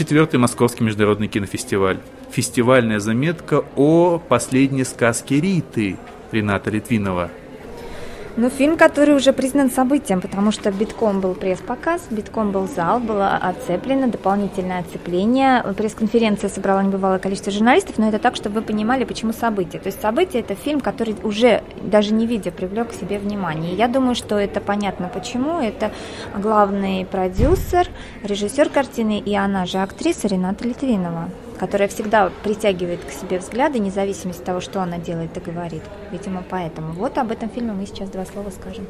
34-й Московский международный кинофестиваль. Фестивальная заметка о последней сказке Риты Рената Литвинова – ну, фильм, который уже признан событием, потому что битком был пресс-показ, битком был зал, было оцеплено, дополнительное оцепление. Пресс-конференция собрала небывалое количество журналистов, но это так, чтобы вы понимали, почему событие. То есть событие – это фильм, который уже, даже не видя, привлек к себе внимание. И я думаю, что это понятно почему. Это главный продюсер, режиссер картины и она же актриса Рената Литвинова которая всегда притягивает к себе взгляды, независимо от того, что она делает и говорит. Видимо, поэтому. Вот об этом фильме мы сейчас два слова скажем.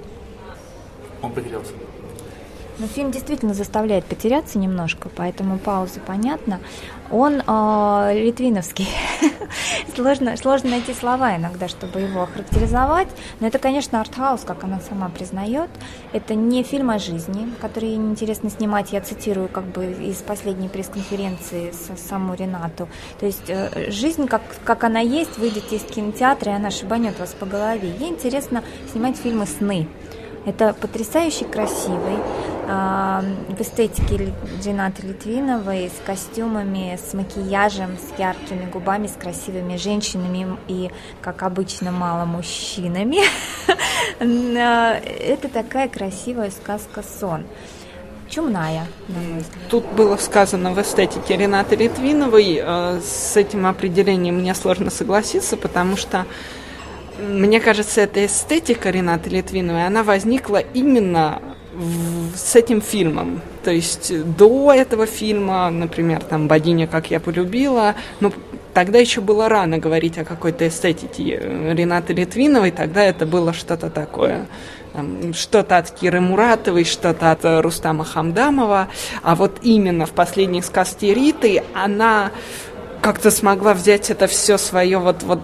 Он потерялся. Но фильм действительно заставляет потеряться немножко, поэтому пауза понятна. Он э, литвиновский. сложно, сложно найти слова иногда, чтобы его охарактеризовать. Но это, конечно, артхаус, как она сама признает. Это не фильм о жизни, который неинтересно снимать. Я цитирую как бы из последней пресс-конференции саму Ренату. То есть э, жизнь, как, как она есть, выйдете из кинотеатра, и она шибанет вас по голове. Ей интересно снимать фильмы «Сны». Это потрясающе красивый, в эстетике Ренаты Литвиновой с костюмами, с макияжем, с яркими губами, с красивыми женщинами и, как обычно, мало мужчинами. А, это такая красивая сказка «Сон» чумная. Тут было сказано в эстетике Ренаты Литвиновой. Э, с этим определением мне сложно согласиться, потому что мне кажется, эта эстетика Ренаты Литвиновой, она возникла именно с этим фильмом. То есть до этого фильма, например, там «Богиня, как я полюбила», ну, тогда еще было рано говорить о какой-то эстетике Ренаты Литвиновой, тогда это было что-то такое. что-то от Киры Муратовой, что-то от Рустама Хамдамова. А вот именно в последней сказке Риты она как-то смогла взять это все свое вот, вот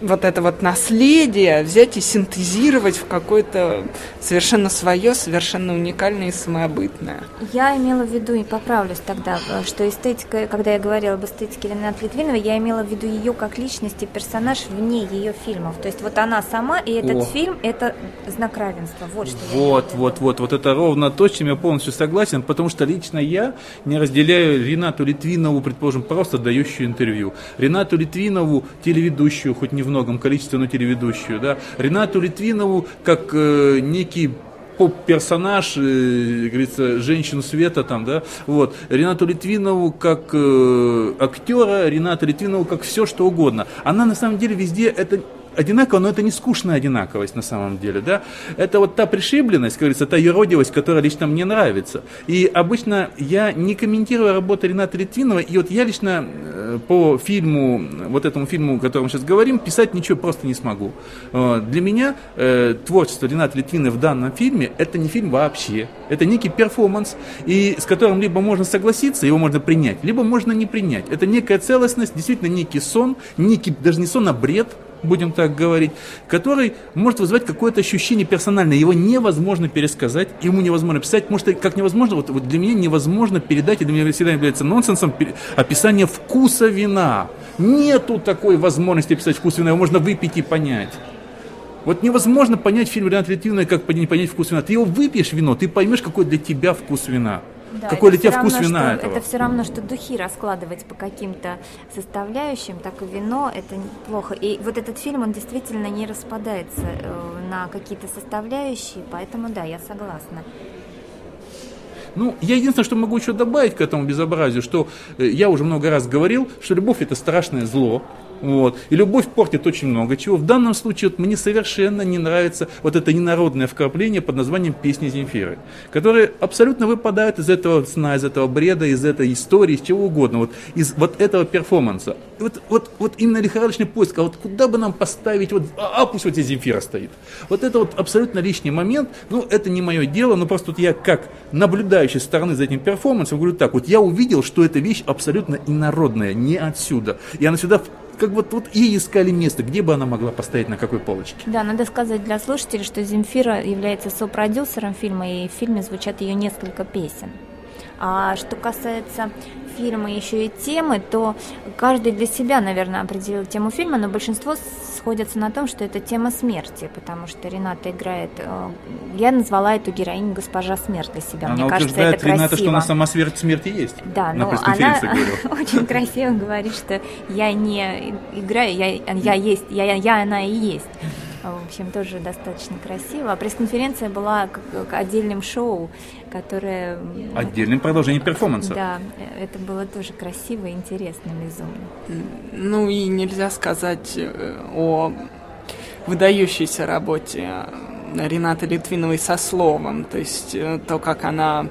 вот это вот наследие взять и синтезировать в какое-то совершенно свое, совершенно уникальное и самобытное. Я имела в виду, и поправлюсь тогда, э, что эстетика, когда я говорила об эстетике Ренаты Литвиновой, я имела в виду ее как личность и персонаж вне ее фильмов. То есть вот она сама, и этот О. фильм – это знак равенства. Вот что Вот, вот, вот, вот это ровно то, с чем я полностью согласен, потому что лично я не разделяю Ренату Литвинову, предположим, просто дающую интервью. Ренату Литвинову, телеведущую, хоть не в многом количестве, но телеведущую, да, Ренату Литвинову как э, некий поп-персонаж, э, говорится, женщину света там, да, вот, Ренату Литвинову как э, актера, Ренату Литвинову как все, что угодно. Она на самом деле везде, это одинаково, но это не скучная одинаковость на самом деле, да. Это вот та пришибленность, как говорится, та еродивость, которая лично мне нравится. И обычно я не комментирую работу Рената Литвинова, и вот я лично э, по фильму, вот этому фильму, о котором мы сейчас говорим, писать ничего просто не смогу. Э, для меня э, творчество Рената Литвина в данном фильме это не фильм вообще, это некий перформанс, и с которым либо можно согласиться, его можно принять, либо можно не принять. Это некая целостность, действительно некий сон, некий, даже не сон, а бред, будем так говорить, который может вызывать какое-то ощущение персональное. Его невозможно пересказать, ему невозможно писать. Может, как невозможно, вот, вот для меня невозможно передать, и для меня всегда является нонсенсом описание вкуса вина. Нету такой возможности писать вкус вина, его можно выпить и понять. Вот невозможно понять фильм Литвиновой, как понять вкус вина. Ты его выпьешь вино, ты поймешь, какой для тебя вкус вина. Да, Какой для тебя вкус равно, вина что, этого? Это все равно, что духи раскладывать по каким-то составляющим, так и вино, это плохо. И вот этот фильм, он действительно не распадается э, на какие-то составляющие, поэтому да, я согласна. Ну, я единственное, что могу еще добавить к этому безобразию, что э, я уже много раз говорил, что любовь это страшное зло, вот. И любовь портит очень много чего. В данном случае вот, мне совершенно не нравится вот это ненародное вкрапление под названием «Песни Земфиры», которые абсолютно выпадают из этого сна, из этого бреда, из этой истории, из чего угодно, вот, из вот этого перформанса. вот, вот, вот именно лихорадочный поиск, а вот куда бы нам поставить, вот, а, а пусть вот здесь Земфира стоит. Вот это вот абсолютно лишний момент, ну, это не мое дело, но просто вот я как наблюдающий стороны за этим перформансом говорю так, вот я увидел, что эта вещь абсолютно инородная, не отсюда. И она сюда как вот тут и искали место, где бы она могла постоять, на какой полочке. Да, надо сказать для слушателей, что Земфира является сопродюсером фильма, и в фильме звучат ее несколько песен. А что касается фильма еще и темы, то каждый для себя, наверное, определил тему фильма, но большинство сходятся на том, что это тема смерти, потому что Рената играет... Э, я назвала эту героиню госпожа смерть для себя. Она Мне кажется, это Рената, красиво. что она сама смерть смерти есть. Да, на но она говорила. очень красиво говорит, что я не играю, я, я есть, я, я она и есть. В общем, тоже достаточно красиво. А пресс-конференция была как, отдельным шоу, которое... Отдельным продолжением перформанса. Да, это было тоже красиво и интересно, безумно. Ну и нельзя сказать э, о выдающейся работе Ренаты Литвиновой со словом, то есть э, то, как она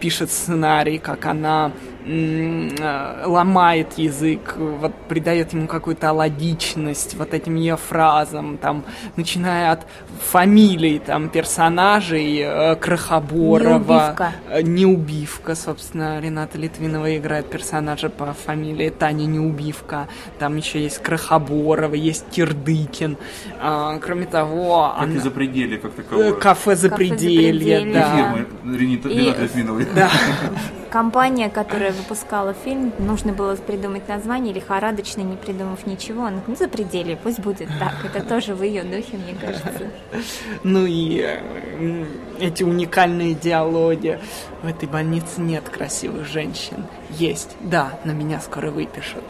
пишет сценарий, как она Э, ломает язык, вот придает ему какую-то логичность вот этим ее фразам, там, начиная от фамилий там персонажей э, Крохоборова. Неубивка. Э, Неубивка, собственно, Рената Литвинова играет персонажа по фамилии Таня Неубивка. Там еще есть Крохоборова, есть Кирдыкин. А, кроме того... Как она... и запределье, как таковое. Кафе Запределье, Кафе да. Фирмы Рената Литвиновой. Да. компания, которая выпускала фильм, нужно было придумать название, лихорадочно, не придумав ничего. Она ну, за пределе, пусть будет так. Это тоже в ее духе, мне кажется. Ну и э, эти уникальные диалоги. В этой больнице нет красивых женщин. Есть, да, но меня скоро выпишут.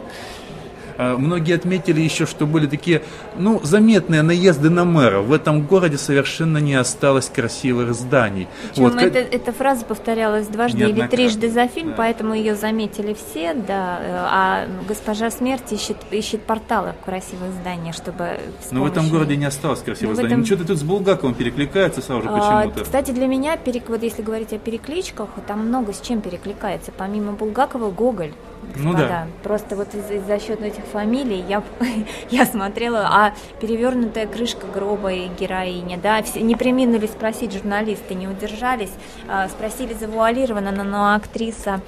А, многие отметили еще, что были такие, ну, заметные наезды на мэра. В этом городе совершенно не осталось красивых зданий. Причем вот, это, эта фраза повторялась дважды или трижды за фильм, да. поэтому ее заметили все, да. А госпожа смерть ищет, ищет порталы в красивых зданиях, чтобы... с Но в этом помощью- городе не осталось красивых Ну, зданий. этом- Ничего ты тут с Булгаковым перекликается сразу же А, почему-то. Кстати, для меня, перек- вот если говорить о перекличках, там много с чем перекликается. Помимо Булгакова, Гоголь. Ну да. Просто вот из- из- за счет этих фамилий я, я смотрела, а перевернутая крышка гроба и героиня, да, все не приминули спросить журналисты, не удержались, а, спросили завуалированно, но, но актриса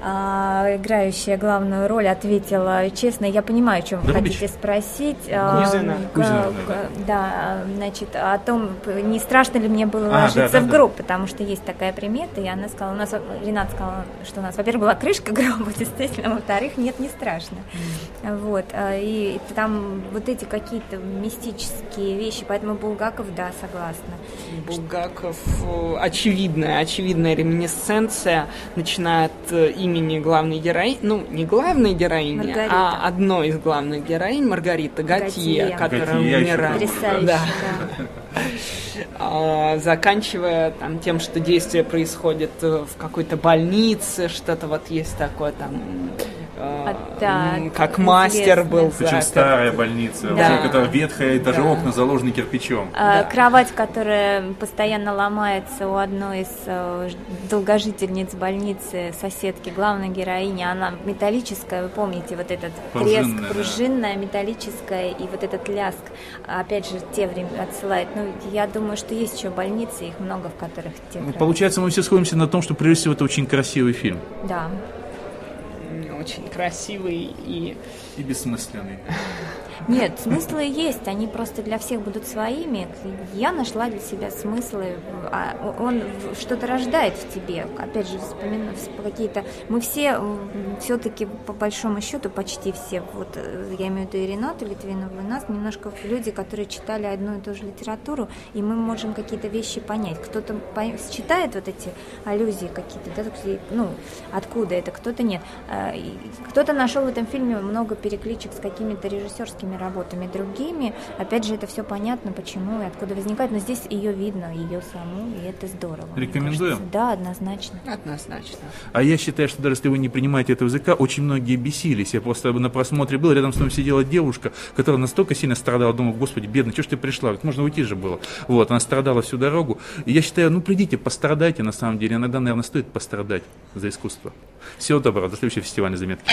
играющая главную роль, ответила честно, я понимаю, о чем вы Друбич? хотите спросить. А, Кузина. Кузина, г- да. да, значит, о том, не страшно ли мне было А, ложиться да, да, в да. гроб, потому что есть такая примета, и она сказала, у нас, Ренат сказала, что у нас, во-первых, была крышка гроба, действительно, а во-вторых, нет, не страшно. Вот, а, и там вот эти какие-то мистические вещи, поэтому Булгаков, да, согласна. Булгаков э, очевидная, очевидная реминесценция, начиная от э, имени главной героини, ну, не главной героини, Маргарита. а одной из главных героинь, Маргарита Готье, Готье. которая Готье. Потрясающе, Да. да. А, заканчивая там тем, что действие происходит э, в какой-то больнице, что-то вот есть такое там, А, да, м, как мастер был. Причем да, старая больница, Да. уже которая ветхая, и даже Да. окна заложены кирпичом. А, Да. Кровать, которая постоянно ломается у одной из э, долгожительниц больницы, соседки, главной героини, она металлическая, вы помните, вот этот Пружинная, треск, да. пружинная, металлическая, и вот этот ляск, опять же, те время отсылает. Ну, я думаю, что есть еще больницы, их много, в которых те Ну. Получается, мы все сходимся на том, что прежде всего это очень красивый фильм. Да. Очень красивый и И бессмысленный. Нет, смыслы есть, они просто для всех будут своими. Я нашла для себя смыслы, а он что-то рождает в тебе. Опять же, вспомина- всп- какие-то... Мы все все-таки, по большому счету, почти все, вот э, я имею в виду и Ренату Литвинову, и нас немножко люди, которые читали одну и ту же литературу, и мы можем какие-то вещи понять. Кто-то по- читает вот эти аллюзии какие-то, да, ну, откуда это, кто-то нет. Кто-то нашел в этом фильме много перекличек с какими-то режиссерскими работами другими. Опять же, это все понятно, почему и откуда возникает, но здесь ее видно, ее саму, и это здорово. Рекомендуем? кажется. Да, однозначно. однозначно. А я считаю, что даже если вы не принимаете этого языка, очень многие бесились. Я просто на просмотре был, рядом с ним сидела девушка, которая настолько сильно страдала, думаю, господи, бедная, что ж ты пришла? Говорит, можно уйти же было. Вот, она страдала всю дорогу. И я считаю, ну придите, пострадайте на самом деле. Иногда, наверное, стоит пострадать за искусство. Всего доброго, до следующей фестивальной заметки.